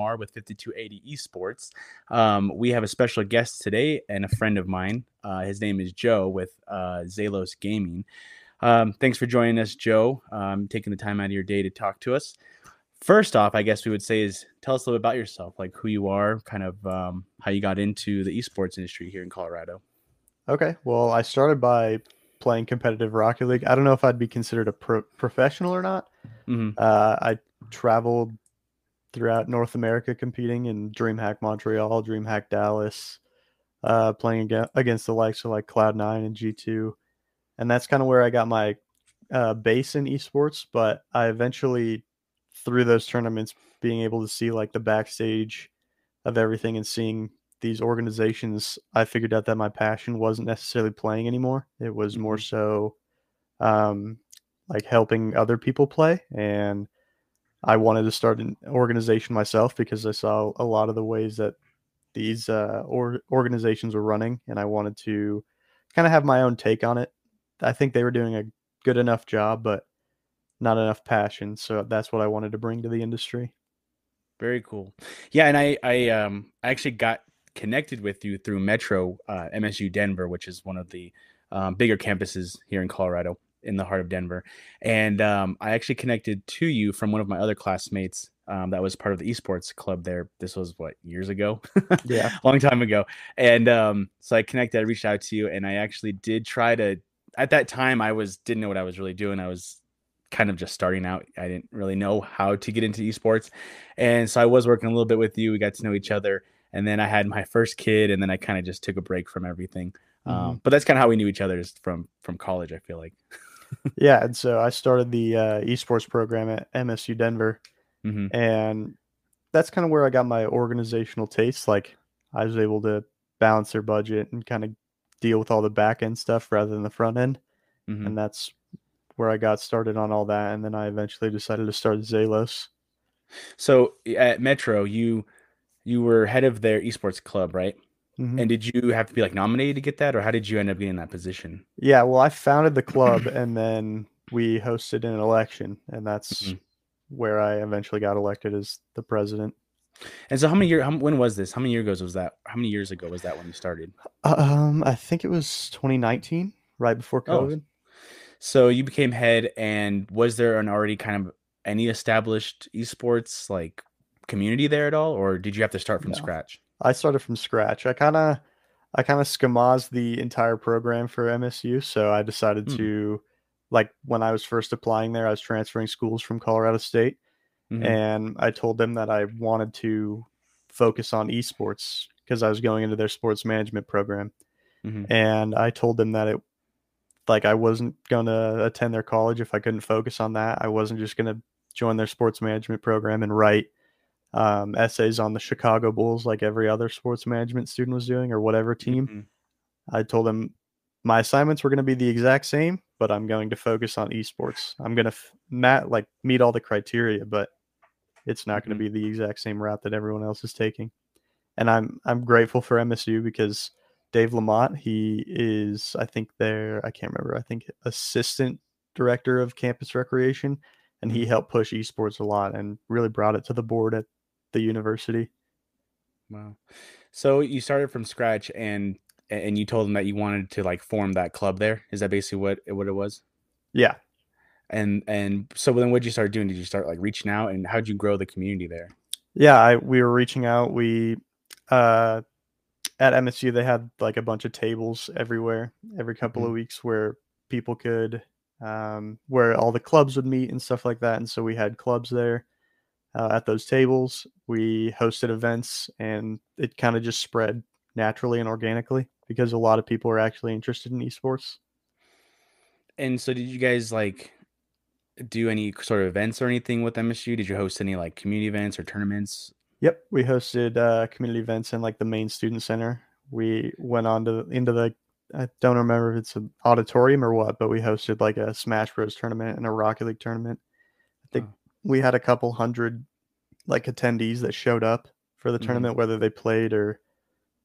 With 5280 Esports. Um, we have a special guest today and a friend of mine. Uh, his name is Joe with uh, Zelos Gaming. Um, thanks for joining us, Joe. Um, taking the time out of your day to talk to us. First off, I guess we would say is tell us a little bit about yourself, like who you are, kind of um, how you got into the esports industry here in Colorado. Okay, well, I started by playing competitive Rocket League. I don't know if I'd be considered a pro- professional or not. Mhm. Uh, I traveled throughout North America competing in DreamHack Montreal, DreamHack Dallas, uh, playing against the likes of like Cloud9 and G2. And that's kind of where I got my uh, base in esports. But I eventually, through those tournaments, being able to see like the backstage of everything and seeing these organizations, I figured out that my passion wasn't necessarily playing anymore. It was more so um, like helping other people play. And I wanted to start an organization myself because I saw a lot of the ways that these uh, or organizations were running, and I wanted to kind of have my own take on it. I think they were doing a good enough job, but not enough passion. So that's what I wanted to bring to the industry. Very cool. Yeah, and I I um I actually got connected with you through Metro uh, MSU Denver, which is one of the um, bigger campuses here in Colorado, in the heart of Denver. And um, I actually connected to you from one of my other classmates um, that was part of the esports club there. This was what years ago, Yeah. long time ago. And um, so I connected, I reached out to you, and I actually did try to. At that time, I was didn't know what I was really doing. I was kind of just starting out. I didn't really know how to get into esports. And so I was working a little bit with you. We got to know each other. And then I had my first kid, and then I kind of just took a break from everything. Um, but that's kind of how we knew each other is from from college. I feel like. yeah, and so I started the uh, esports program at MSU Denver, hmm and that's kind of where I got my organizational taste. Like I was able to balance their budget and kind of deal with all the back end stuff rather than the front end, hmm and that's where I got started on all that. And then I eventually decided to start Zelos. So at Metro, you you were head of their esports club, right? Mhm. And did you have to be like nominated to get that, or how did you end up getting that position? Yeah, well, I founded the club, and then we hosted an election, and that's Mhm. where I eventually got elected as the president. And so, how many years? How, when was this? How many years ago was that? How many years ago was that when you started? Um, I think it was 2019, right before Oh, COVID. So you became head, and was there an already kind of any established esports like community there at all, or did you have to start from No. scratch? I started from scratch. I kind of, I kind of schemazed the entire program for MSU, so I decided Hmm. to, like, when I was first applying there, I was transferring schools from Colorado State, Mhm. and I told them that I wanted to focus on esports because I was going into their sports management program. Mhm. and I told them that it like I wasn't going to attend their college if I couldn't focus on that. I wasn't just going to join their sports management program and write um, essays on the Chicago Bulls like every other sports management student was doing or whatever team. Mhm. I told them my assignments were going to be the exact same, but I'm going to focus on esports. I'm going to f- mat like meet all the criteria, but it's not going to be the exact same route that everyone else is taking. And I'm I'm grateful for MSU because Dave Lamont, he is I think their I can't remember, I think assistant director of campus recreation and he helped push esports a lot and really brought it to the board at the university. Wow. So you started from scratch, and and you told them that you wanted to like form that club there. Is that basically what what it was? Yeah. And and so then what did you start doing? Did you start like reaching out, and how'd you grow the community there? Yeah, I, we were reaching out. We uh, at MSU they had like a bunch of tables everywhere every couple Mhm. of weeks where people could um, where all the clubs would meet and stuff like that. And so we had clubs there uh, at those tables. We hosted events, and it kind of just spread naturally and organically because a lot of people are actually interested in esports. And so, did you guys like do any sort of events or anything with MSU? Did you host any like community events or tournaments? Yep, we hosted uh, community events in like the main student center. We went on to into the I don't remember if it's an auditorium or what, but we hosted like a Smash Bros tournament and a Rocket League tournament. I think Wow. We had a couple hundred like attendees that showed up for the Mhm. tournament, whether they played or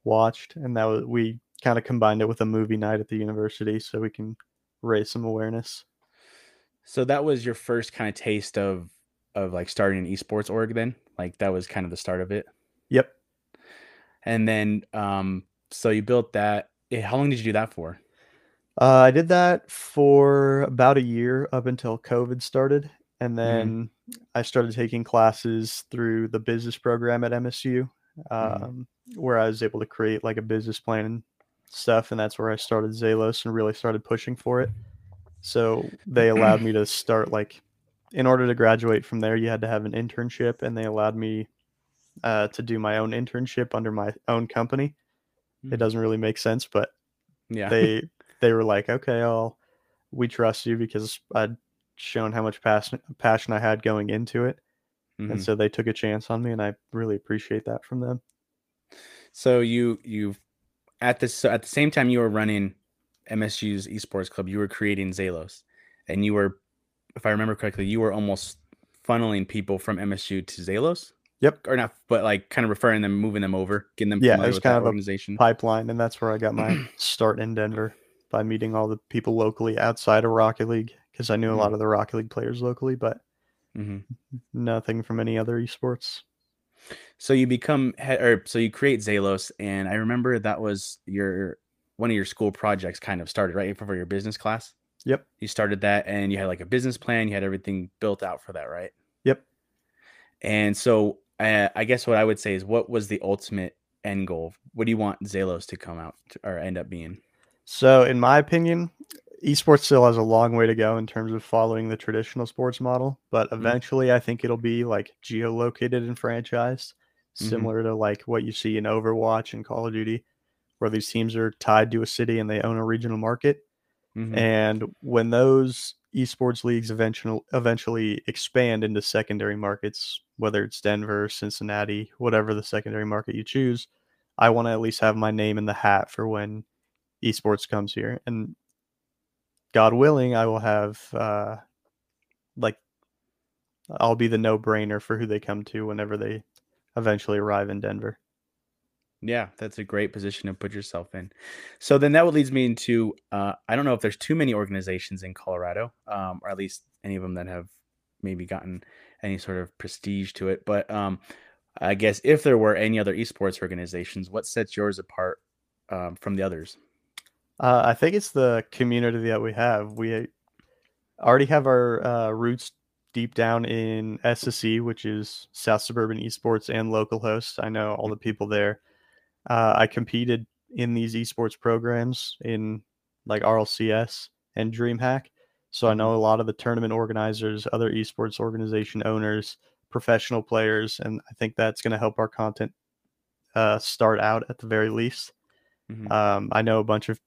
watched, and that was we kind of combined it with a movie night at the university so we can raise some awareness. So that was your first kind of taste of of like starting an esports org. Then, like that was kind of the start of it. Yep. And then, um, so you built that. eh, How long did you do that for? Uh, I did that for about a year up until COVID started. And then I started taking classes through the business program at MSU, Mhm. um, where I was able to create like a business plan and stuff. And that's where I started Zelos and really started pushing for it. So they allowed me to start like, in order to graduate from there, you had to have an internship, and they allowed me uh, to do my own internship under my own company. It Mm. doesn't really make sense, but Yeah. they they were like, okay, I'll we trust you because I'd shown how much passion passion I had going into it, Mhm. and so they took a chance on me, and I really appreciate that from them. So you you at this so at the same time you were running MSU's esports club, you were creating Zelos, and you were, if I remember correctly, you were almost funneling people from MSU to Zelos. Yep. Or not, but like kind of referring them, moving them over, getting them Yeah, it was with kind of a organization. Pipeline, and that's where I got my start in Denver by meeting all the people locally outside of Rocket League because I knew a Mm. lot of the Rocket League players locally, but hmm nothing from any other esports. So you become head, or so you create Zelos, and I remember that was your one of your school projects kind of started right for your business class. Yep. You started that, and you had like a business plan. You had everything built out for that, right? Yep. And so uh, I guess what I would say is, what was the ultimate end goal? What do you want Zelos to come out to, or end up being? So, in my opinion, esports still has a long way to go in terms of following the traditional sports model, but Mhm. eventually I think it'll be like geolocated and franchised, Mhm. similar to like what you see in Overwatch and Call of Duty, where these teams are tied to a city and they own a regional market. Mhm. And when those esports leagues eventually eventually expand into secondary markets, whether it's Denver, Cincinnati, whatever the secondary market you choose, I want to at least have my name in the hat for when esports comes here. And God willing, I will have uh like I'll be the no-brainer for who they come to whenever they eventually arrive in Denver. Yeah, that's a great position to put yourself in. So then that would leads me into uh, I don't know if there's too many organizations in Colorado, um, or at least any of them that have maybe gotten any sort of prestige to it. But um, I guess if there were any other esports organizations, what sets yours apart um, from the others? Uh, I think it's the community that we have. We already have our uh, roots deep down in SSE, which is South Suburban Esports and local hosts. I know all the people there. Uh, I competed in these esports programs in like RLCS and DreamHack. So I know a lot of the tournament organizers, other esports organization owners, professional players, and I think that's going to help our content uh, start out at the very least. Mhm. Um, I know a bunch of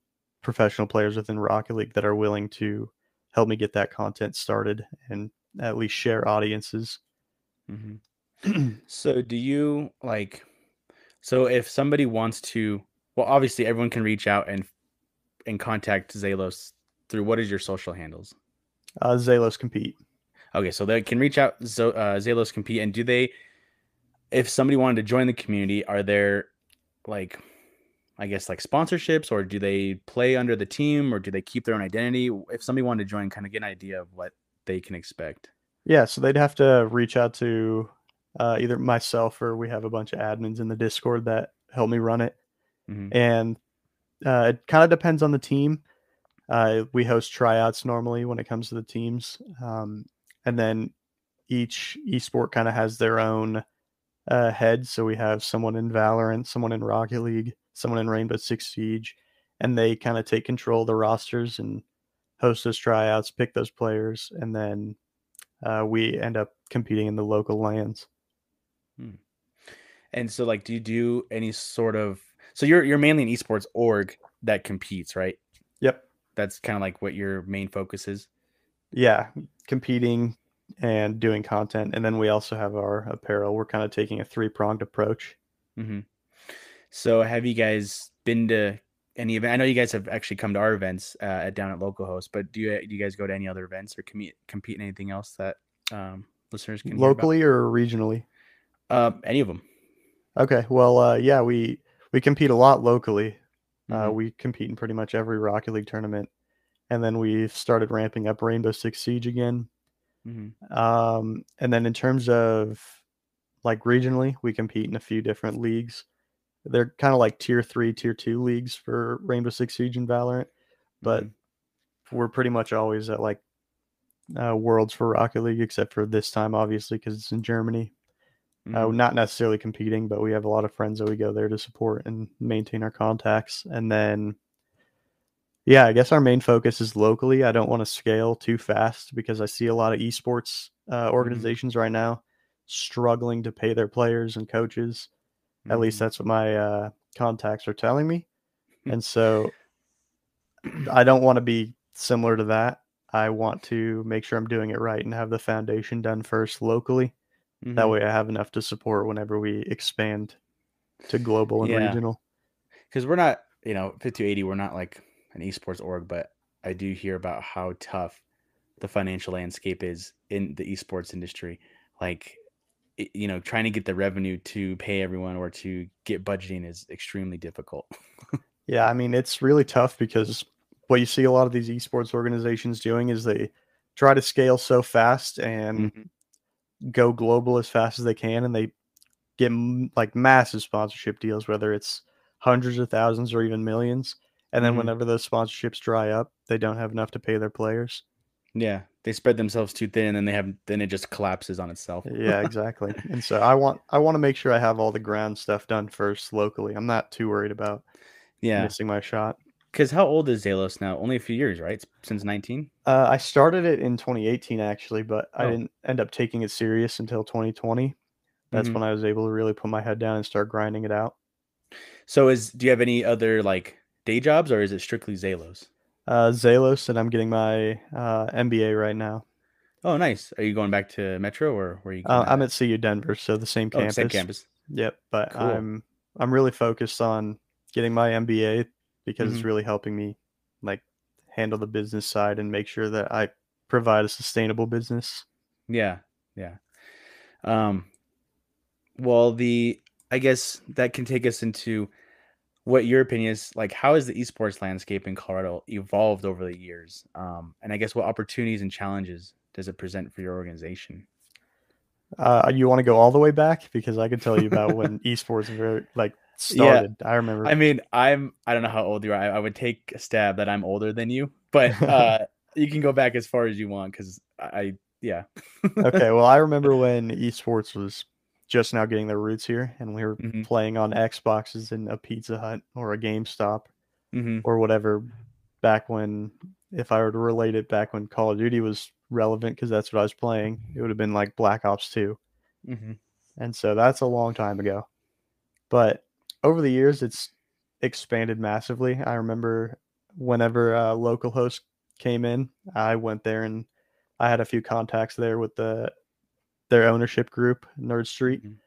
professional players within Rocket League that are willing to help me get that content started and at least share audiences. Mhm. So do you like so if somebody wants to well obviously everyone can reach out and and contact Zelos through what is your social handles? Uh, Zelos compete. Okay, so they can reach out Zo- uh, Zelos compete and do they if somebody wanted to join the community are there like I guess like sponsorships or do they play under the team or do they keep their own identity? If somebody wanted to join kind of get an idea of what they can expect. Yeah, so they'd have to reach out to uh, either myself or we have a bunch of admins in the Discord that help me run it. Mhm. And uh, it kind of depends on the team. Uh, we host tryouts normally when it comes to the teams. Um, and then each esport kind of has their own uh, heads. So we have someone in Valorant, someone in Rocket League, someone in Rainbow Six Siege, and they kind of take control of the rosters and host those tryouts, pick those players, and then uh, we end up competing in the local lands. And so, like, do you do any sort of? So you're you're mainly an esports org that competes, right? Yep. That's kind of like what your main focus is. Yeah, competing and doing content, and then we also have our apparel. We're kind of taking a three pronged approach. Mm-hmm. So, have you guys been to any event? I know you guys have actually come to our events uh, at down at local but do you do you guys go to any other events or compete compete in anything else that um, listeners can? Locally or regionally? Uh, any of them? Okay. Well, uh, yeah, we we compete a lot locally. Uh, Mhm. we compete in pretty much every Rocket League tournament, and then we've started ramping up Rainbow Six Siege again. Mhm. Um, and then in terms of like regionally, we compete in a few different leagues. They're kind of like tier three, tier two leagues for Rainbow Six Siege and Valorant, but Mhm. we're pretty much always at like uh, Worlds for Rocket League, except for this time, obviously, because it's in Germany. Uh, Mhm. not necessarily competing, but we have a lot of friends that we go there to support and maintain our contacts. And then, yeah, I guess our main focus is locally. I don't want to scale too fast because I see a lot of esports uh, organizations right now struggling to pay their players and coaches. At least Mhm. that's what my uh, contacts are telling me. And so I don't want to be similar to that. I want to make sure I'm doing it right and have the foundation done first locally. That Mhm. way I have enough to support whenever we expand to global and Yeah. regional. because we're not, you know, 5280, we're not like an esports org, but I do hear about how tough the financial landscape is in the esports industry. Like, it- you know, trying to get the revenue to pay everyone or to get budgeting is extremely difficult. Yeah, I mean it's really tough because what you see a lot of these esports organizations doing is they try to scale so fast and Mhm. go global as fast as they can and they get m- like massive sponsorship deals whether it's hundreds of thousands or even millions and then Mhm. whenever those sponsorships dry up they don't have enough to pay their players Yeah, they spread themselves too thin, and then they have then it just collapses on itself. yeah exactly and so i want i want to make sure i have all the ground stuff done first locally i'm not too worried about yeah. missing my shot Because how old is Zelos now? Only a few years, right? Since 19. Uh, I started it in 2018 actually, but I Oh. didn't end up taking it serious until 2020. That's Mhm. when I was able to really put my head down and start grinding it out. So, is do you have any other like day jobs, or is it strictly Zelos? Uh, Zelos, and I'm getting my uh, MBA right now. Oh, nice. Are you going back to Metro, or where are you? Uh, I'm at CU Denver, so the same oh, campus. same campus. Yep, but Cool. I'm I'm really focused on getting my MBA because Mhm. it's really helping me like handle the business side and make sure that I provide a sustainable business. Yeah, yeah. Um, well, the I guess that can take us into what your opinion is. Like, how has the esports landscape in Colorado evolved over the years? Um, and I guess what opportunities and challenges does it present for your organization? Uh, you want to go all the way back because I could tell you about when esports were like started. I remember. I mean, I'm I don't know how old you are. I, I would take a stab that I'm older than you, but uh, you can go back as far as you want because I yeah. okay, well, I remember when esports was just now getting their roots here, and we were Mhm. playing on Xboxes in a Pizza Hut or a GameStop hmm or whatever. Back when, if I were to relate it, back when Call of Duty was relevant, because that's what I was playing, it would have been like Black Ops Two, hmm and so that's a long time ago. But over the years, it's expanded massively. I remember whenever uh, local host came in, I went there and I had a few contacts there with the their ownership group, Nerd Street, Mhm.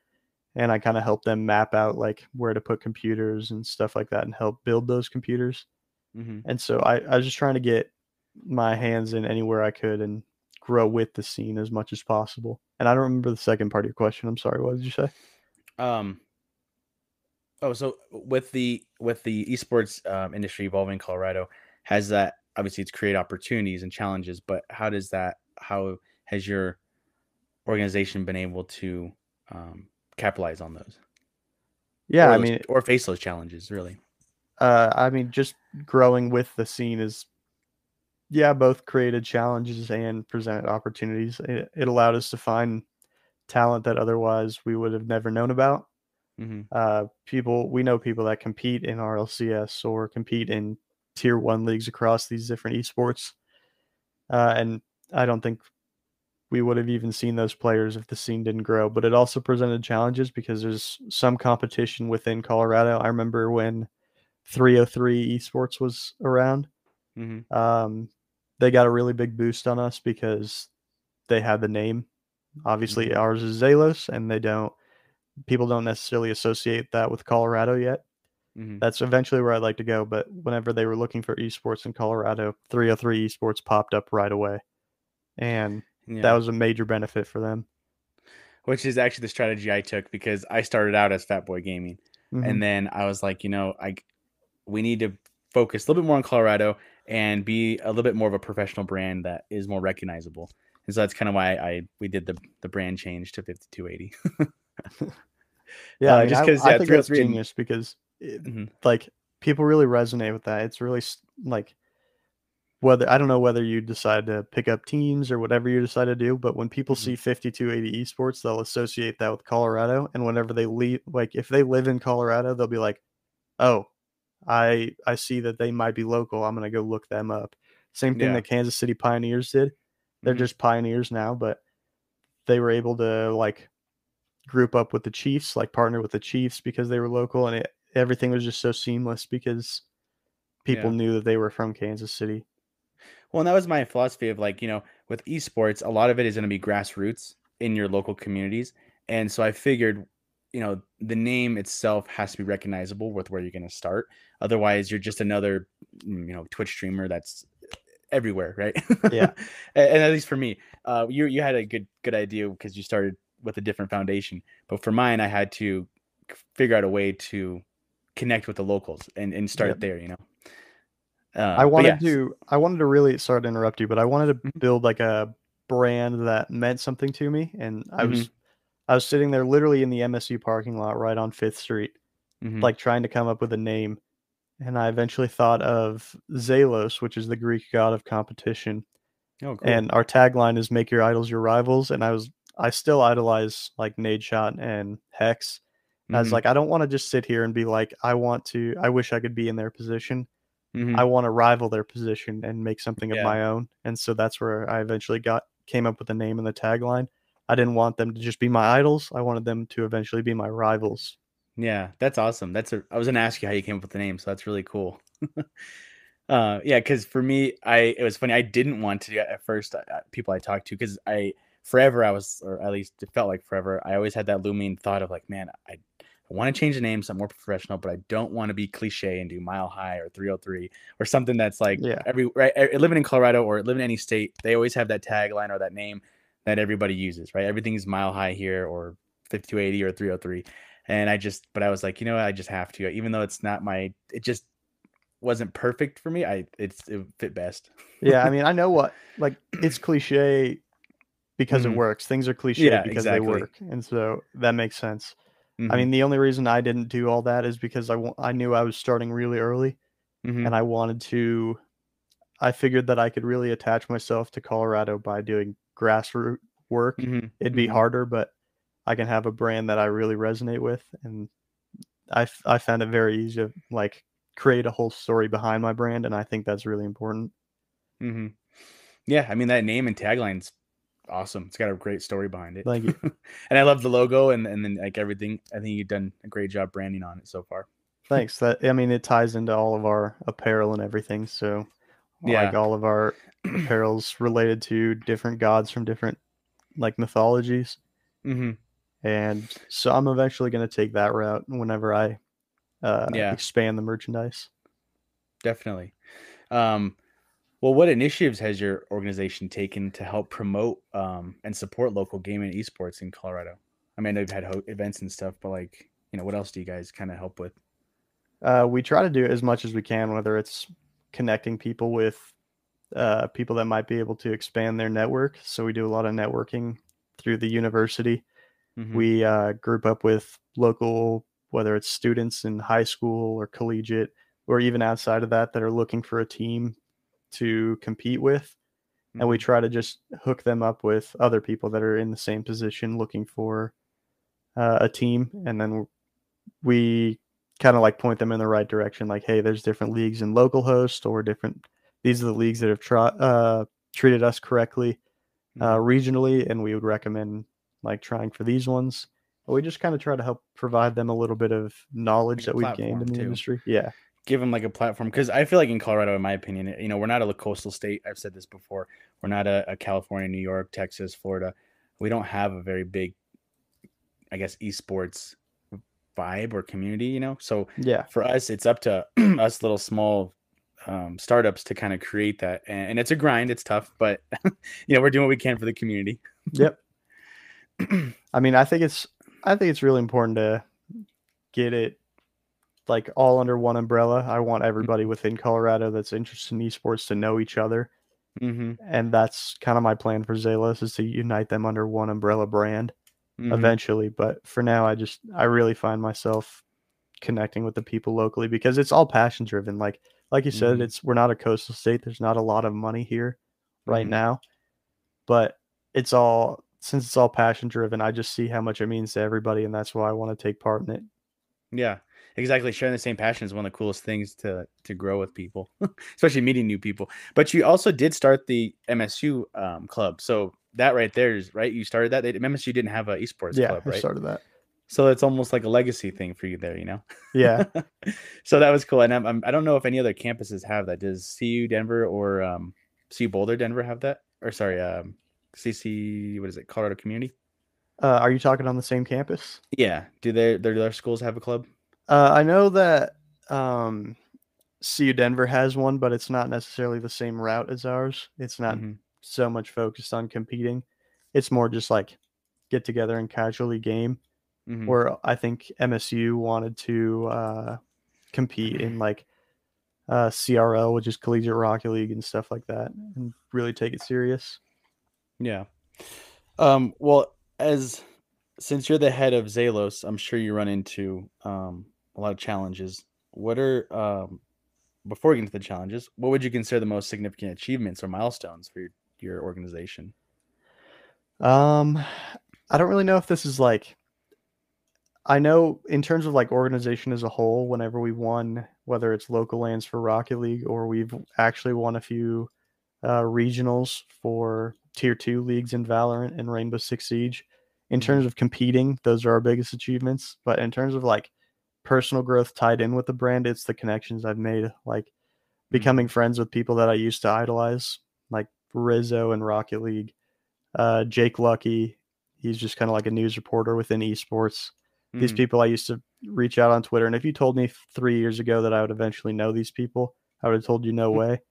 and I kind of helped them map out like where to put computers and stuff like that, and help build those computers. hmm And so I, I was just trying to get my hands in anywhere I could and grow with the scene as much as possible. And I don't remember the second part of your question. I'm sorry. What did you say? Um. Oh, so with the with the esports um, industry evolving in Colorado, has that obviously it's create opportunities and challenges, but how does that how has your organization been able to um, capitalize on those? Yeah, or I those- mean, or face those challenges, really. uh, I mean, just growing with the scene is, yeah, both created challenges and presented opportunities. It, it allowed us to find talent that otherwise we would have never known about. hmm Uh, people we know people that compete in RLCS or compete in tier one leagues across these different esports, uh, and I don't think we would have even seen those players if the scene didn't grow. But it also presented challenges because there's some competition within Colorado. I remember when 303 esports was around hmm um, they got a really big boost on us because they had the name. Obviously, Mhm. ours is Zelos, and they don't. People don't necessarily associate that with Colorado yet. hmm That's eventually where I'd like to go. But whenever they were looking for esports in Colorado, 303 esports popped up right away, and Yeah. that was a major benefit for them. which is actually the strategy I took because I started out as Fat Boy Gaming, Mhm. and then I was like, you know, I we need to focus a little bit more on Colorado and be a little bit more of a professional brand that is more recognizable. And so that's kind of why I we did the the brand change to 5280. yeah, uh, I mean, just 'cause, I yeah, think that's 303 and- genius because it, Mhm. like people really resonate with that. It's really like whether I don't know whether you decide to pick up teams or whatever you decide to do, but when people Mhm. see 5280 esports, they'll associate that with Colorado. And whenever they leave, like if they live in Colorado, they'll be like, "Oh, I I see that they might be local. I'm gonna go look them up." Same thing Yeah. that Kansas City Pioneers did. They're Mhm. just pioneers now, but they were able to like group up with the Chiefs, like partner with the Chiefs because they were local, and it, everything was just so seamless because people Yeah. knew that they were from Kansas City. Well, and that was my philosophy of like, you know, with esports, a lot of it is going to be grassroots in your local communities. And so I figured, you know, the name itself has to be recognizable with where you're going to start. Otherwise, you're just another, mm, you know, Twitch streamer that's everywhere, right? Yeah. and, and at least for me, uh, you you had a good good idea because you started with a different foundation. But for mine, I had to figure out a way to connect with the locals and, and start Yep. there, you know. Uh, I wanted yeah, to I wanted to really sorry to interrupt you, but I wanted to Mhm. build like a brand that meant something to me. And I was Mm-hmm. I was sitting there literally in the MSU parking lot right on Fifth Street, mhm. like trying to come up with a name. And I eventually thought of Zelos, which is the Greek god of competition. oh, cool. and our tagline is "Make your idols your rivals." And I was, I still idolize like Nadeshot and H3CZ. I was like, I don't want to just sit here and be like, I want to, I wish I could be in their position. Mhm. I want to rival their position and make something Yeah. of my own. And so that's where I eventually got came up with the name and the tagline. I didn't want them to just be my idols. I wanted them to eventually be my rivals. Yeah, that's awesome. That's a. I was gonna ask you how you came up with the name, so that's really cool. uh, yeah, because for me, I it was funny. I didn't want to at first. Uh, people I talked to, because I forever I was, or at least it felt like forever. I always had that looming thought of like, man, I, I want to change the name, so I'm more professional, but I don't want to be cliche and do Mile High or 303 or something that's like Yeah. every right. Living in Colorado or living in any state, they always have that tagline or that name that everybody uses, right? Everything's Mile High here or 5280 or 303 and I just, but I was like, you know, what, I just have to, even though it's not my, it just wasn't perfect for me. I, it's, it fit best. Yeah, I mean, I know what like it's cliche because Mhm. it works. Things are cliche Yeah, because exactly. they work, and so that makes sense. I Mhm, mean, the only reason I didn't do all that is because I I knew I was starting really early, mhm, and I wanted to. I figured that I could really attach myself to Colorado by doing grassroots work. mhm, It'd be mhm. harder, but I can have a brand that I really resonate with, and I f- I found it very easy to like create a whole story behind my brand, and I think that's really important. Mhm. Yeah, I mean that name and tagline's awesome. It's got a great story behind it. Thank you. and I love the logo and and then like everything. I think you've done a great job branding on it so far. Thanks. That I mean, it ties into all of our apparel and everything. So, like Yeah. all of our apparel's related to different gods from different like mythologies, hmm and so I'm eventually going to take that route whenever I uh, Yeah. expand the merchandise. Definitely. Um, well, what initiatives has your organization taken to help promote um, and support local gaming and esports in Colorado? I mean, I know you've had ho- events and stuff, but like, you know, what else do you guys kind of help with? Uh, we try to do as much as we can, whether it's connecting people with uh, people that might be able to expand their network. So we do a lot of networking through the university. Mhm. we uh, group up with local whether it's students in high school or collegiate or even outside of that that are looking for a team to compete with and we Mhm. try to just hook them up with other people that are in the same position looking for uh, a team and then we kind of like point them in the right direction like hey there's different leagues in local host or different these are the leagues that have tri- uh, treated us correctly uh, Mm-hmm. regionally and we would recommend like trying for these ones but we just kind of try to help provide them a little bit of knowledge that we've gained in the too. industry yeah give them like a platform because I feel like in Colorado, in my opinion, you know, we're not a coastal state. I've said this before. We're not a, a California, New York, Texas, Florida. We don't have a very big, I guess, esports vibe or community. You know, so yeah for us, it's up to us little small um, startups to kind of create that, and, and it's a grind. It's tough, but you know, we're doing what we can for the community. Yep. I mean, I think it's I think it's really important to get it like all under one umbrella. I want everybody within Colorado that's interested in esports to know each other, Mm-hmm. and that's kind of my plan for Zelos is to unite them under one umbrella brand Mm-hmm. eventually. But for now, I just I really find myself connecting with the people locally because it's all passion driven. Like like you said, Mhm. it's we're not a coastal state. There's not a lot of money here right Mhm. now, but it's all since it's all passion driven. I just see how much it means to everybody, and that's why I want to take part in it. Yeah, exactly. Sharing the same passion is one of the coolest things to to grow with people, especially meeting new people. But you also did start the MSU um, club, so that right there is right. You started that. They, MSU didn't have a esports yeah, club, I right? started that. So it's almost like a legacy thing for you there, you know. Yeah, so that was cool, and I'm, I'm, I don't know if any other campuses have that. Does CU Denver or um, CU Boulder Denver have that? Or sorry, um, CC what is it? Colorado Community. uh, are you talking on the same campus? Yeah. Do they do their schools have a club? Uh, I know that um, CU Denver has one, but it's not necessarily the same route as ours. It's not Mhm. so much focused on competing. It's more just like get together and casually game. Mhm. Where I think MSU wanted to uh, compete in like uh, CRL, which is Collegiate Rocket League and stuff like that, and really take it serious. Yeah. Um, well, as since you're the head of Zelos, I'm sure you run into um, a lot of challenges. What are um, before we get into the challenges, what would you consider the most significant achievements or milestones for your, your organization? Um, I don't really know if this is like. I know in terms of like organization as a whole, whenever we won, whether it's local lands for Rocket League or we've actually won a few uh, regionals for tier two leagues in Valorant and Rainbow Six Siege. In terms of competing, those are our biggest achievements. But in terms of like personal growth tied in with the brand, it's the connections I've made, like becoming friends with people that I used to idolize, like Rizzo and Rocket League uh, Jake Lucky. He's just kind of like a news reporter within esports. These Mhm. people I used to reach out on Twitter, and if you told me three years ago that I would eventually know these people, I would have told you no way.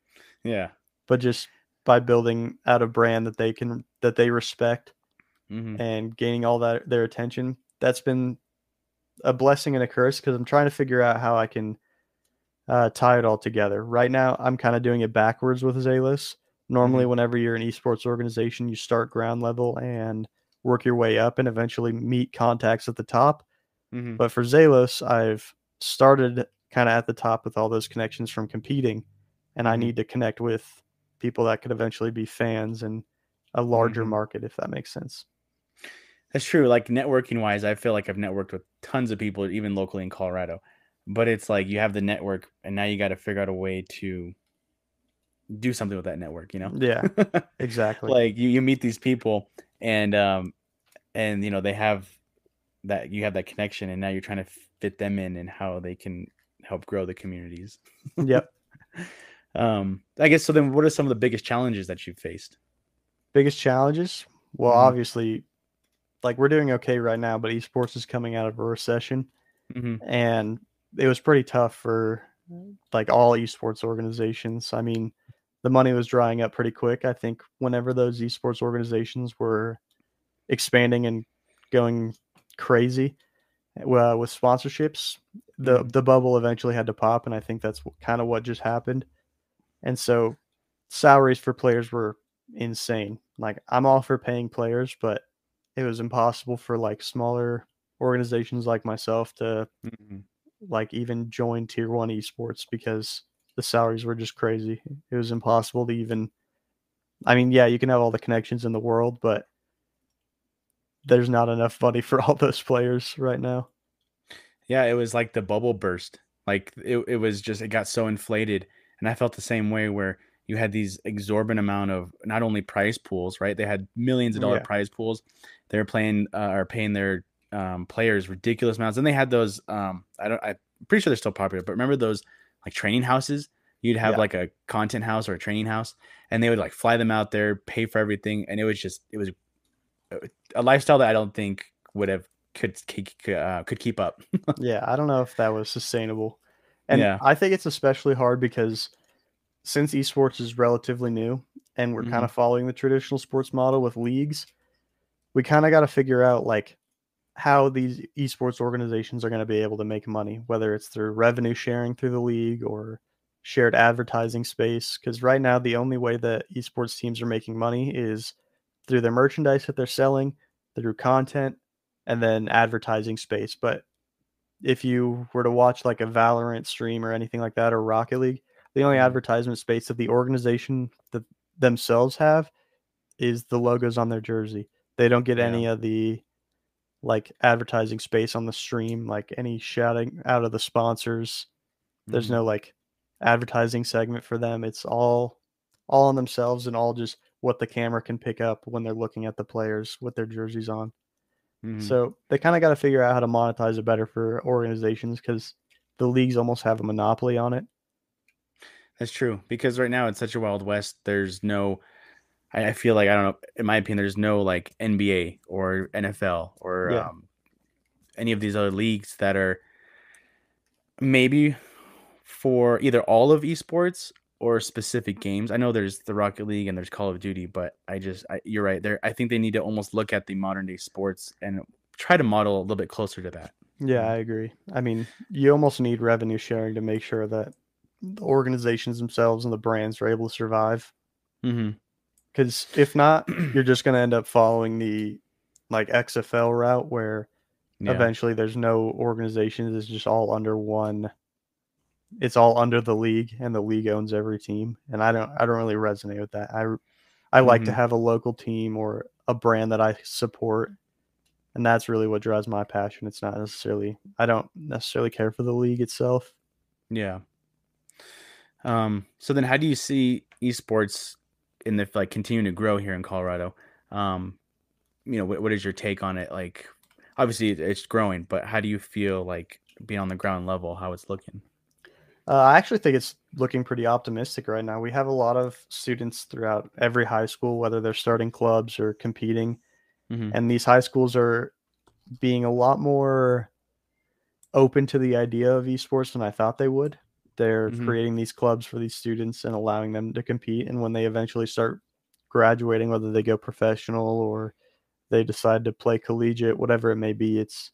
Yeah. But just by building out a brand that they can that they respect hmm and gaining all that their attention, that's been a blessing and a curse because I'm trying to figure out how I can uh, tie it all together. Right now, I'm kind of doing it backwards with Zelos. Normally, whenever you're an esports organization, you start ground level and work your way up and eventually meet contacts at the top. hmm But for Zelos, I've started kind of at the top with all those connections from competing, and I Mhm. need to connect with people that could eventually be fans and a larger Mhm. market, if that makes sense. That's true. Like networking wise, I feel like I've networked with tons of people, even locally in Colorado. But it's like you have the network, and now you got to figure out a way to do something with that network. You know? Yeah, exactly. like you, you meet these people, and um, and you know they have that you have that connection, and now you're trying to fit them in and how they can help grow the communities. yep. Um, I guess so. Then, what are some of the biggest challenges that you've faced? Biggest challenges? Well, Mhm. obviously, like we're doing okay right now, but esports is coming out of a recession, hmm and it was pretty tough for like all esports organizations. I mean, the money was drying up pretty quick. I think whenever those esports organizations were expanding and going crazy uh, with sponsorships, the Mhm. the bubble eventually had to pop, and I think that's kind of what just happened. And so, salaries for players were insane. Like I'm all for paying players, but it was impossible for like smaller organizations like myself to hmm like even join tier one esports because the salaries were just crazy. It was impossible to even I mean, yeah, you can have all the connections in the world, but there's not enough money for all those players right now. Yeah, it was like the bubble burst. Like it, it was just it got so inflated. And I felt the same way where you had these exorbitant amount of not only prize pools, right? They had millions of dollar Yeah. prize pools. They were playing uh, or paying their um, players ridiculous amounts. And they had those um, I don't I'm pretty sure they're still popular, but remember those like training houses? You'd have Yeah. like a content house or a training house, and they would like fly them out there, pay for everything, and it was just it was a- a lifestyle that I don't think would have could keep uh, could keep up. yeah, I don't know if that was sustainable. And Yeah. I think it's especially hard because since esports is relatively new and we're Mm-hmm. kind of following the traditional sports model with leagues, we kind of got to figure out like how these esports organizations are going to be able to make money, whether it's through revenue sharing through the league or shared advertising space. Because right now, the only way that esports teams are making money is through their merchandise that they're selling, through content, and then advertising space. But if you were to watch like a Valorant stream or anything like that or Rocket League, the only Mhm. advertisement space that the organization that themselves have is the logos on their jersey. They don't get Yeah. any of the like advertising space on the stream, like any shouting out of the sponsors. There's Mhm. no like advertising segment for them. It's all all on themselves and all just what the camera can pick up when they're looking at the players with their jerseys on. Mhm. So they kind of got to figure out how to monetize it better for organizations because the leagues almost have a monopoly on it. That's true because right now it's such a wild west. There's no, I, I feel like I don't know. In my opinion, there's no like NBA or NFL or Yeah. um, any of these other leagues that are maybe for either all of esports or specific games. I know there's the Rocket League and there's Call of Duty, but I just I, you're right there. I think they need to almost look at the modern day sports and try to model a little bit closer to that. Yeah. I agree. I mean, you almost need revenue sharing to make sure that the organizations themselves and the brands are able to survive. Mm-hmm. Because if not, you're just going to end up following the like XFL route where Yeah. eventually there's no organizations. It's just all under one. It's all under the league, and the league owns every team. And I don't, I don't really resonate with that. I, I like to Mhm. have a local team or a brand that I support, and that's really what drives my passion. It's not necessarily, I don't necessarily care for the league itself. Yeah. Um, so then how do you see esports in the like continuing to grow here in Colorado? Um, you know, what, what is your take on it? Like obviously it's growing, but how do you feel like being on the ground level, how it's looking? Uh, I actually think it's looking pretty optimistic right now. We have a lot of students throughout every high school, whether they're starting clubs or competing. Mhm. And these high schools are being a lot more open to the idea of esports than I thought they would. They're Mhm. creating these clubs for these students and allowing them to compete. And when they eventually start graduating, whether they go professional or they decide to play collegiate, whatever it may be, it's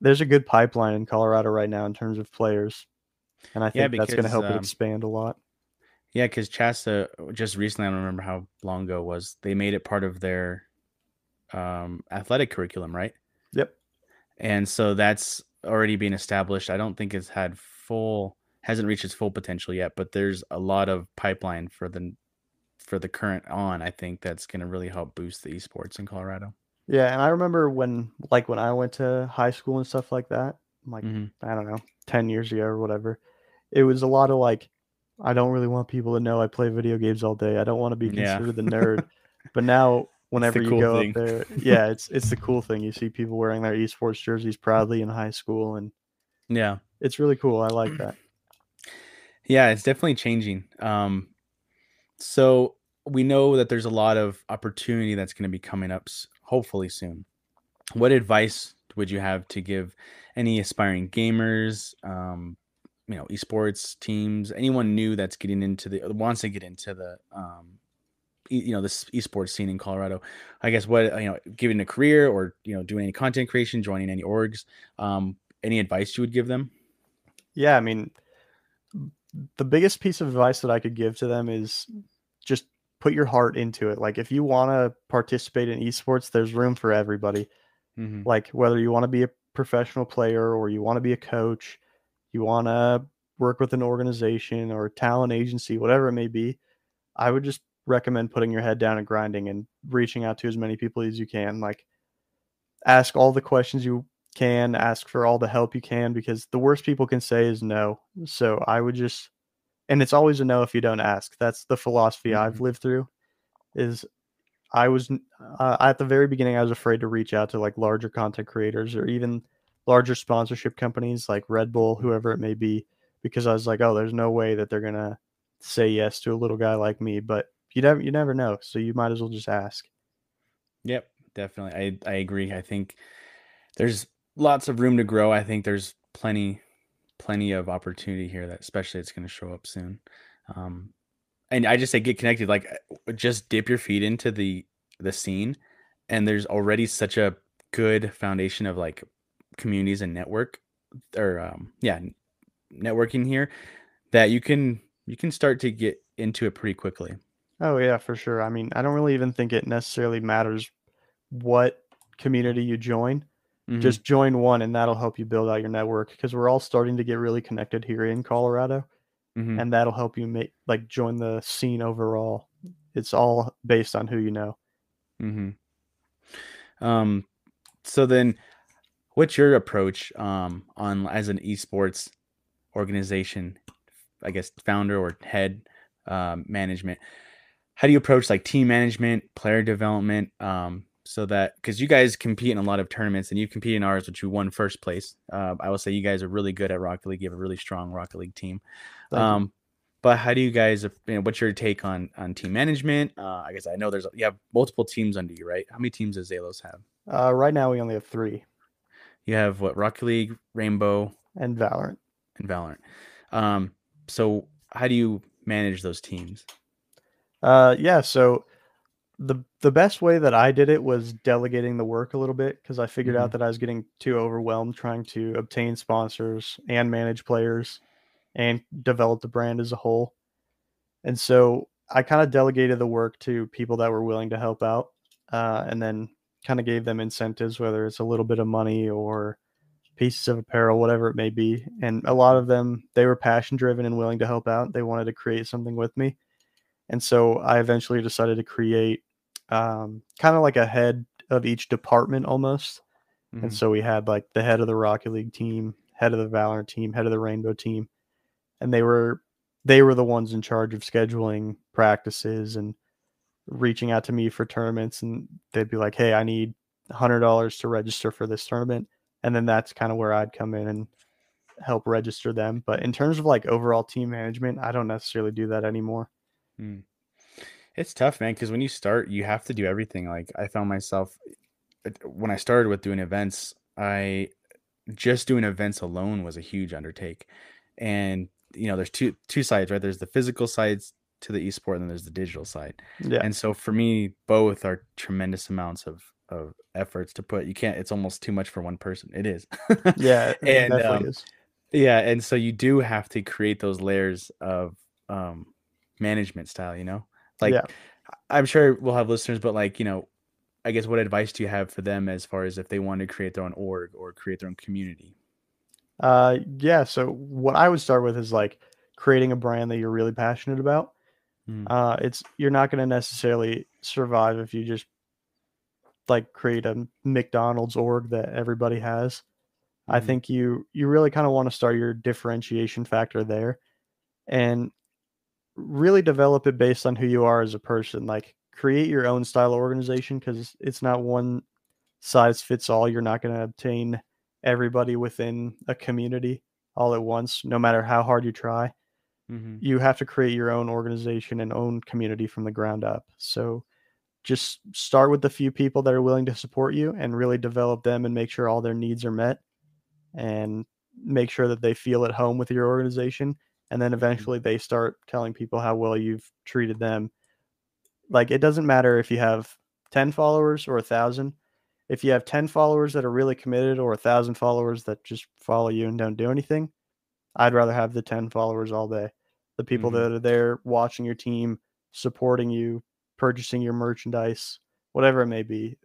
there's a good pipeline in Colorado right now in terms of players. And I Yeah, think that's going to because, help it um, expand a lot. Yeah, because Chasta just recently, I don't remember how long ago it was, they made it part of their um athletic curriculum, right? Yep. and so that's already being established. I don't think it's had full hasn't reached its full potential yet, but there's a lot of pipeline for the for the current on. I think that's going to really help boost the esports in Colorado. Yeah, and I remember when like when I went to high school and stuff like that, like Mhm. I don't know, 10 years ago or whatever. It was a lot of like I don't really want people to know I play video games all day. I don't want to be Yeah. considered the nerd. but now whenever you cool go thing. up there, yeah, it's it's the cool thing. You see people wearing their esports jerseys proudly in high school and Yeah, it's really cool. I like that. Yeah, it's definitely changing. Um, so we know that there's a lot of opportunity that's going to be coming up, hopefully soon. What advice would you have to give any aspiring gamers, um, you know, esports teams, anyone new that's getting into the wants to get into the, um, you know, this esports scene in Colorado? I guess what you know, giving a career or you know, doing any content creation, joining any orgs. Um, any advice you would give them? Yeah, I mean, the biggest piece of advice that I could give to them is just put your heart into it. Like, if you want to participate in esports, there's room for everybody. Mhm. Like, whether you want to be a professional player or you want to be a coach, you want to work with an organization or a talent agency, whatever it may be, I would just recommend putting your head down and grinding and reaching out to as many people as you can. Like, ask all the questions you can, ask for all the help you can, because the worst people can say is no. So I would just, and it's always a no if you don't ask. That's the philosophy mm-hmm. I've lived through. Is I was uh, at the very beginning, I was afraid to reach out to like larger content creators or even larger sponsorship companies like Red Bull, whoever it may be, because I was like, oh, there's no way that they're gonna say yes to a little guy like me. But you never, you never know, so you might as well just ask. Yep, definitely. I I agree. I think there's lots of room to grow. I think there's plenty plenty of opportunity here that especially it's going to show up soon. Um, and I just say get connected. Like uh, just dip your feet into the the scene, and there's already such a good foundation of like communities and network or um yeah networking here that you can you can start to get into it pretty quickly. Oh yeah, for sure. I mean, I don't really even think it necessarily matters what community you join. Mm-hmm. Just join one and that'll help you build out your network because we're all starting to get really connected here in Colorado mm-hmm. and that'll help you make like join the scene overall. It's all based on who you know. Mm-hmm. Um, so then, what's your approach um on as an esports organization? I guess founder or head um, management. How do you approach like team management, player development? Um, so that because you guys compete in a lot of tournaments and you compete in ours, which you won first place. Uh, I will say you guys are really good at Rocket League. You have a really strong Rocket League team. Um, but how do you guys? You know, what's your take on on team management? Uh, I guess I know there's you have multiple teams under you, right? How many teams does Zelos have? Uh, right now we only have three. You have what? Rocket League, Rainbow, and Valorant. And Valorant. Um, so how do you manage those teams? Uh, yeah. So the the best way that I did it was delegating the work a little bit because I figured mm-hmm. out that I was getting too overwhelmed trying to obtain sponsors and manage players and develop the brand as a whole. And so I kind of delegated the work to people that were willing to help out, uh, and then kind of gave them incentives, whether it's a little bit of money or pieces of apparel, whatever it may be. And a lot of them, they were passion driven and willing to help out. They wanted to create something with me. And so I eventually decided to create um, kind of like a head of each department almost. Mm-hmm. And so we had like the head of the Rocket League team, head of the Valorant team, head of the Rainbow team, and they were they were the ones in charge of scheduling practices and reaching out to me for tournaments and they'd be like, "Hey, I need $100 to register for this tournament." And then that's kind of where I'd come in and help register them. But in terms of like overall team management, I don't necessarily do that anymore. Hmm. It's tough, man, because when you start, you have to do everything. Like I found myself when I started with doing events, I just doing events alone was a huge undertake. And you know, there's two two sides, right? There's the physical sides to the esport, and then there's the digital side. Yeah. And so for me, both are tremendous amounts of of efforts to put. You can't. It's almost too much for one person. It is. yeah, and um, is. yeah, and so you do have to create those layers of um, management style. You know, like yeah. I'm sure we'll have listeners, but like you know, I guess what advice do you have for them as far as if they want to create their own org or create their own community? Uh, yeah. So what I would start with is like creating a brand that you're really passionate about. Mm. Uh, it's you're not going to necessarily survive if you just like create a McDonald's org that everybody has. Mm. I mm-hmm. think you you really kind of want to start your differentiation factor there, and really develop it based on who you are as a person. Like create your own style of organization because it's not one size fits all. You're not going to obtain everybody within a community all at once, no matter how hard you try. Mm-hmm. You have to create your own organization and own community from the ground up. So just start with the few people that are willing to support you and really develop them and make sure all their needs are met and make sure that they feel at home with your organization and then mm-hmm. eventually they start telling people how well you've treated them like it doesn't matter if you have 10 followers or a thousand if you have 10 followers that are really committed or a thousand followers that just follow you and don't do anything i'd rather have the 10 followers all day the people mm-hmm. that are there watching your team supporting you purchasing your merchandise whatever it may be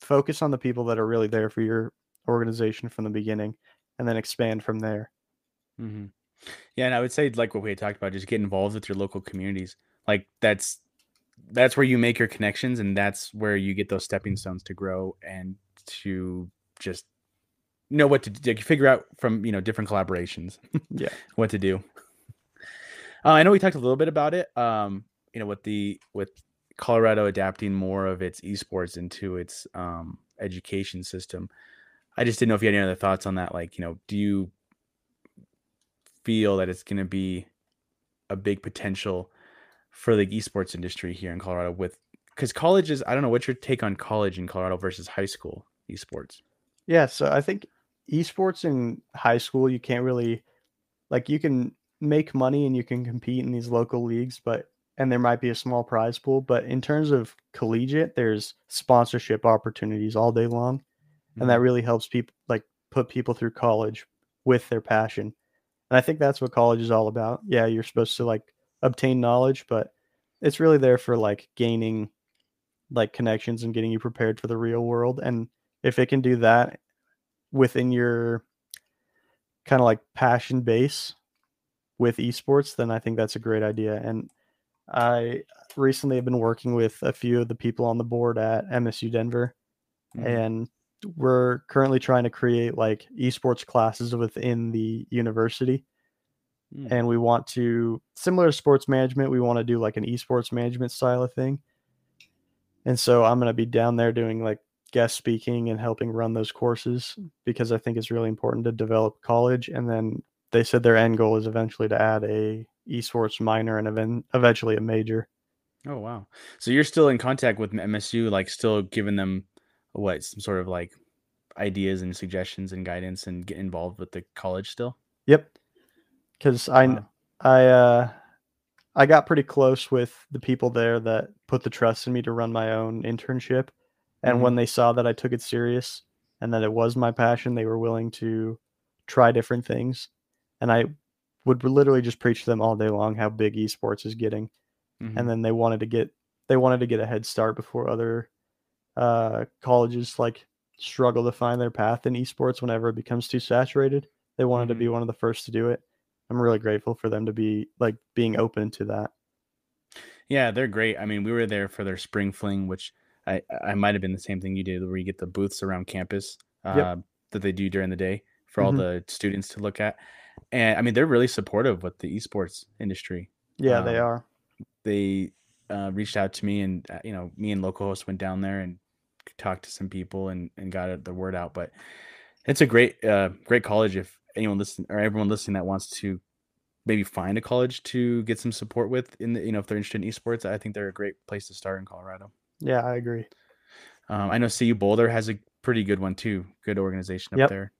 focus on the people that are really there for your organization from the beginning and then expand from there mm-hmm. Yeah, and I would say like what we had talked about, just get involved with your local communities. Like that's that's where you make your connections and that's where you get those stepping stones to grow and to just know what to do figure out from you know different collaborations Yeah. what to do uh, i know we talked a little bit about it um you know with the with colorado adapting more of its esports into its um education system i just didn't know if you had any other thoughts on that like you know do you feel that it's going to be a big potential for the esports industry here in colorado with because colleges i don't know what's your take on college in colorado versus high school esports Yeah, so I think esports in high school you can't really like you can make money and you can compete in these local leagues, but and there might be a small prize pool, but in terms of collegiate, there's sponsorship opportunities all day long, and that mm-hmm. really helps people like put people through college with their passion. And I think that's what college is all about. Yeah, you're supposed to like obtain knowledge, but it's really there for like gaining like connections and getting you prepared for the real world. And if it can do that within your kind of like passion base with esports, then I think that's a great idea. And I recently have been working with a few of the people on the board at MSU Denver, Mhm. and we're currently trying to create like esports classes within the university. Mm. And we want to, similar to sports management, we want to do like an esports management style of thing. And so I'm going to be down there doing like guest speaking and helping run those courses because I think it's really important to develop college. And then they said their end goal is eventually to add a esports minor and even eventually a major. Oh wow! So you're still in contact with MSU, like still giving them what some sort of like ideas and suggestions and guidance, and get involved with the college still. Yep. Because I Wow. I uh I got pretty close with the people there that put the trust in me to run my own internship. And Mhm. when they saw that I took it serious and that it was my passion, they were willing to try different things. And I would literally just preach to them all day long how big esports is getting. Mhm. And then they wanted to get they wanted to get a head start before other uh colleges like struggle to find their path in esports whenever it becomes too saturated. They wanted to be one of the first to do it. I'm really grateful for them to be like being open to that. Yeah, they're great. I mean, we were there for their spring fling, which I I might have been the same thing you did, where you get the booths around campus uh, Yep. that they do during the day for all Mhm. the students to look at. And I mean, they're really supportive with the esports industry. Yeah, they Um, are. they uh, reached out to me and uh, you know me and Localhost went down there and talked to some people and, and got the word out but it's a great uh, great college if anyone listening or everyone listening that wants to maybe find a college to get some support with in the you know if they're interested in esports i think they're a great place to start in colorado Yeah, I agree. um, i know cu boulder has a pretty good one too good organization up Yep. there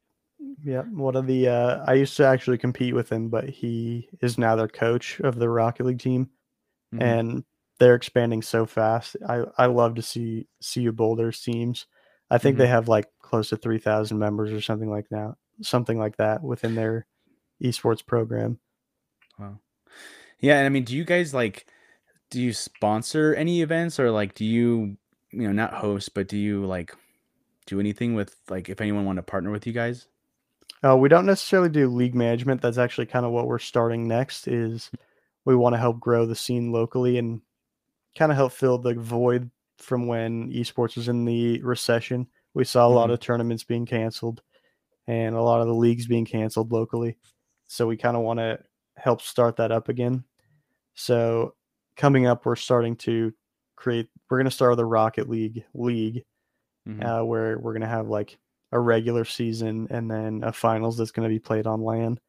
Yeah, one of the uh, I used to actually compete with him, but he is now their coach of the Rocket League team, Mhm. and they're expanding so fast. I I love to see CU Boulder's teams. I think they have like close to three thousand members or something like that, something like that within their esports program. Wow. Yeah, and I mean, do you guys like do you sponsor any events or like do you you know not host but do you like do anything with like if anyone want to partner with you guys? Uh, we don't necessarily do league management. That's actually kind of what we're starting next. Is we want to help grow the scene locally and kind of help fill the void from when esports was in the recession. We saw a lot Mhm. of tournaments being canceled and a lot of the leagues being canceled locally. So we kind of want to help start that up again. So coming up, we're starting to create. We're going to start with a Rocket League league Mhm. uh, where we're gonna have like a regular season and then a finals that's gonna be played on land.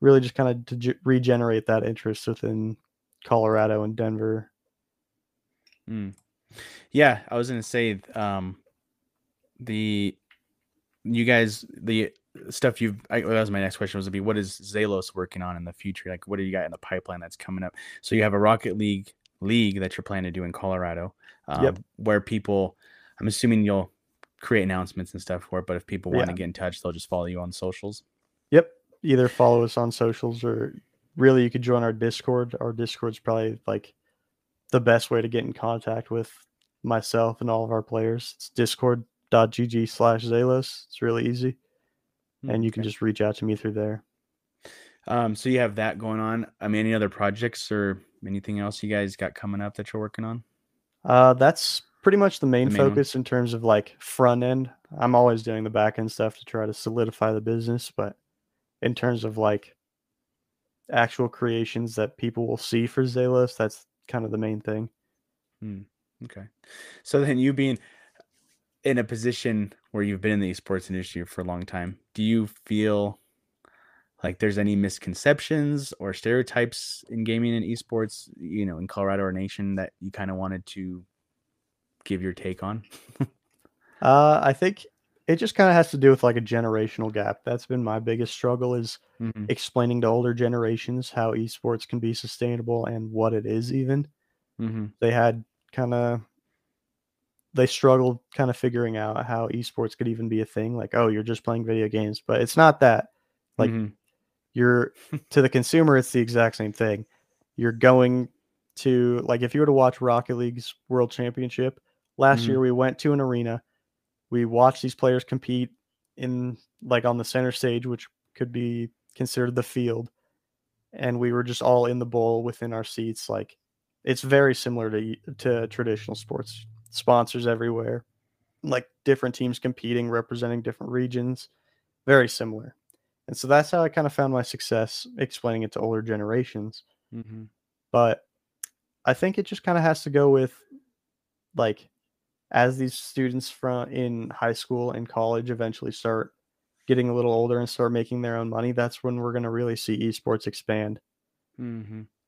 Really, just kind of to ge- regenerate that interest within Colorado and Denver. Mm. Yeah, I was gonna say um the you guys the stuff you've I, that was my next question was to be what is Zelos working on in the future? Like what do you got in the pipeline that's coming up? So you have a Rocket League league that you're planning to do in Colorado, um, Yep. where people I'm assuming you'll create announcements and stuff for it, but if people want to get in touch, they'll just follow you on socials. Yep. Either follow us on socials or really you could join our Discord. Our Discord's probably like the best way to get in contact with myself and all of our players. It's discord.gg slash Zelos. It's really easy. And you can Okay. just reach out to me through there. um so you have that going on. I mean any other projects or anything else you guys got coming up that you're working on? Uh, that's pretty much the main The main one? focus in terms of like front end. I'm always doing the back end stuff to try to solidify the business, but in terms of like actual creations that people will see for Zelos, that's kind of the main thing. Okay. So then you being in a position where you've been in the esports industry for a long time, do you feel like there's any misconceptions or stereotypes in gaming and esports, you know, in Colorado or nation that you kind of wanted to give your take on? Uh, I think it just kind of has to do with like a generational gap. That's been my biggest struggle is Mhm. explaining to older generations how esports can be sustainable and what it is even. Mhm. They had kind of they struggled kind of figuring out how esports could even be a thing. Like, oh, you're just playing video games, but it's not that. Like Mhm. you're to the consumer, it's the exact same thing. You're going to like if you were to watch Rocket League's World Championship last Mhm. year, we went to an arena, we watched these players compete in like on the center stage, which could be considered the field, and we were just all in the bowl within our seats. Like it's very similar to to traditional sports. Sponsors everywhere, like different teams competing, representing different regions, very similar. And so that's how I kind of found my success explaining it to older generations. Mhm. But I think it just kind of has to go with like as these students from in high school and college eventually start getting a little older and start making their own money, that's when we're going to really see esports expand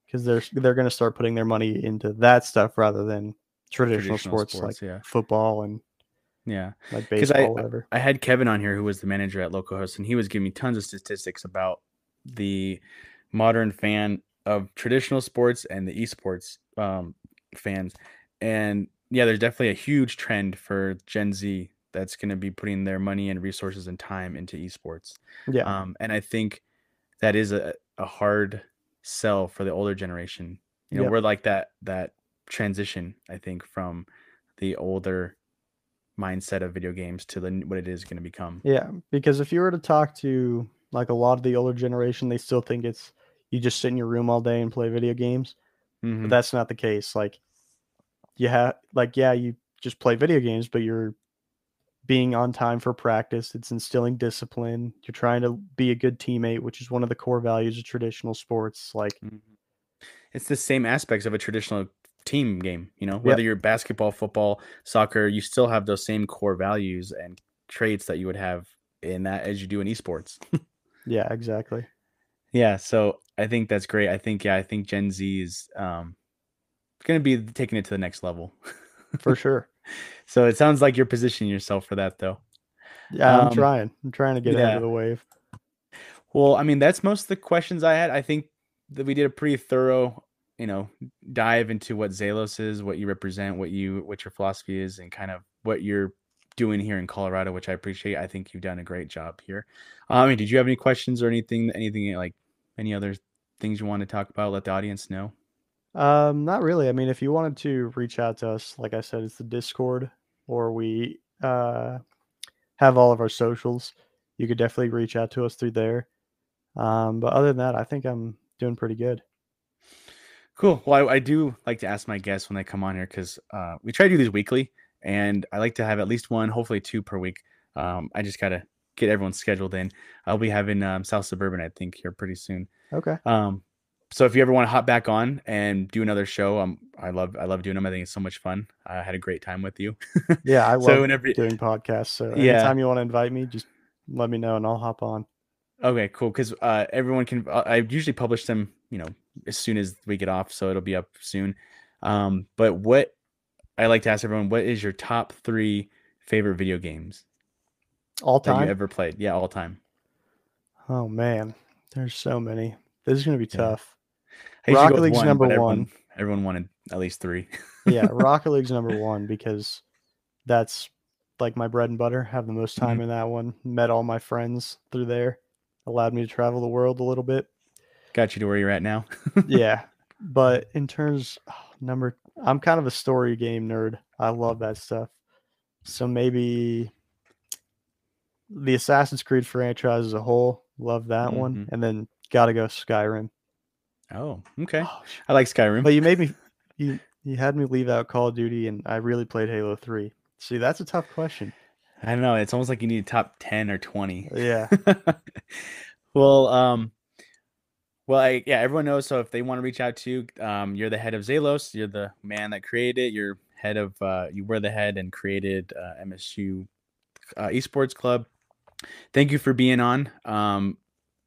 because they're they're going to start putting their money into that stuff rather than traditional, Traditional sports, sports, like yeah. football and Yeah. like 'Cause I- whatever. I had Kevin on here who was the manager at Localhost, and he was giving me tons of statistics about the modern fan of traditional sports and the esports um, fans. And yeah, there's definitely a huge trend for Gen Z that's going to be putting their money and resources and time into esports. Yeah, Um, and I think that is a, a hard sell for the older generation. You know, Yep. we're like that that transition, I think, from the older mindset of video games to the what it is going to become. yeah. Because if you were to talk to like a lot of the older generation, they still think it's you just sit in your room all day and play video games. Mhm. but that's not the case like you have like yeah you just play video games but you're being on time for practice it's instilling discipline you're trying to be a good teammate which is one of the core values of traditional sports like Mhm. It's the same aspects of a traditional team game, you know, whether you're basketball, football, soccer, you still have those same core values and traits that you would have in that as you do in esports. yeah exactly yeah, so I think that's great. I think yeah, I think Gen Z is um going to be taking it to the next level. for sure so it sounds like you're positioning yourself for that though. yeah i'm Um, trying i'm trying to get yeah. of the wave Well, I mean, that's most of the questions I had. I think that we did a pretty thorough, you know, dive into what Zelos is, what you represent, what you what your philosophy is, and kind of what you're doing here in Colorado, which I appreciate. I think you've done a great job here. Uh, I mean, did you have any questions or anything, anything like any other things you want to talk about? Let the audience know. Um not really i mean if you wanted to reach out to us like i said it's the discord or we uh have all of our socials you could definitely reach out to us through there um but other than that i think i'm doing pretty good Cool. Well, I, I do like to ask my guests when they come on here because uh, we try to do these weekly, and I like to have at least one, hopefully two per week. Um, I just gotta get everyone scheduled in. I'll be having um, South Suburban, I think, here pretty soon. okay Um, so if you ever want to hop back on and do another show, um, I love I love doing them. I think it's so much fun. I had a great time with you. Yeah, I love So whenever doing podcasts. So Yeah. anytime you want to invite me, just let me know and I'll hop on. Okay, cool. Because uh, everyone can. uh, I usually publish them, you know, as soon as we get off, so it'll be up soon. Um, but what I like to ask everyone, what is your top three favorite video games All that time. you ever played? Yeah, all time. Oh man, there's so many. This is gonna be Yeah. tough. Rocket League's one, number everyone, one. Everyone wanted at least three. Yeah, Rocket League's number one because that's like my bread and butter. Have the most time Mm-hmm. in that one. Met all my friends through there. Allowed me to travel the world a little bit. Got you to where you're at now. yeah, but in terms oh, number, I'm kind of a story game nerd. I love that stuff. So maybe the Assassin's Creed franchise as a whole, love that one, Mhm. and then gotta go Skyrim. Oh, okay. Oh, I like Skyrim. but you made me, you You had me leave out Call of Duty, and I really played Halo Three. See, that's a tough question. I don't know. It's almost like you need top ten or twenty. Yeah. well, um, well, I, yeah, everyone knows. So if they want to reach out to you, um, you're the head of Zelos. You're the man that created it. You're head of. Uh, you were the head and created uh, MSU uh, Esports Club. Thank you for being on. Um,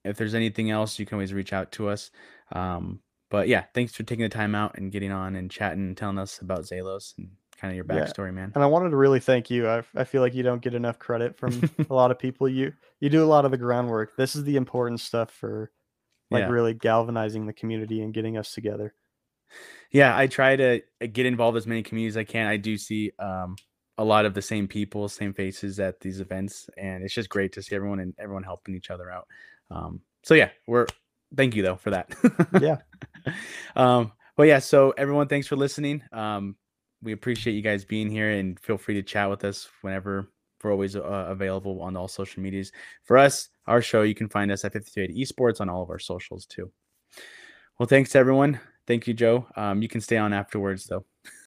if there's anything else, you can always reach out to us. Um, but yeah, thanks for taking the time out and getting on and chatting and telling us about Zelos and kind of your Yeah. backstory, man. And I wanted to really thank you. I, I feel like you don't get enough credit from a lot of people. You you do a lot of the groundwork. This is the important stuff for like Yeah. really galvanizing the community and getting us together. yeah i try to uh, get involved as many communities as i can i do see um, a lot of the same people same faces at these events and it's just great to see everyone and everyone helping each other out um, so yeah we're thank you though for that. Yeah. um, but yeah so everyone thanks for listening. Um, we appreciate you guys being here and feel free to chat with us whenever we're always uh, available on all social medias. For us our show you can find us at 5280 esports on all of our socials too. Well thanks everyone. Thank you joe. Um, you can stay on afterwards though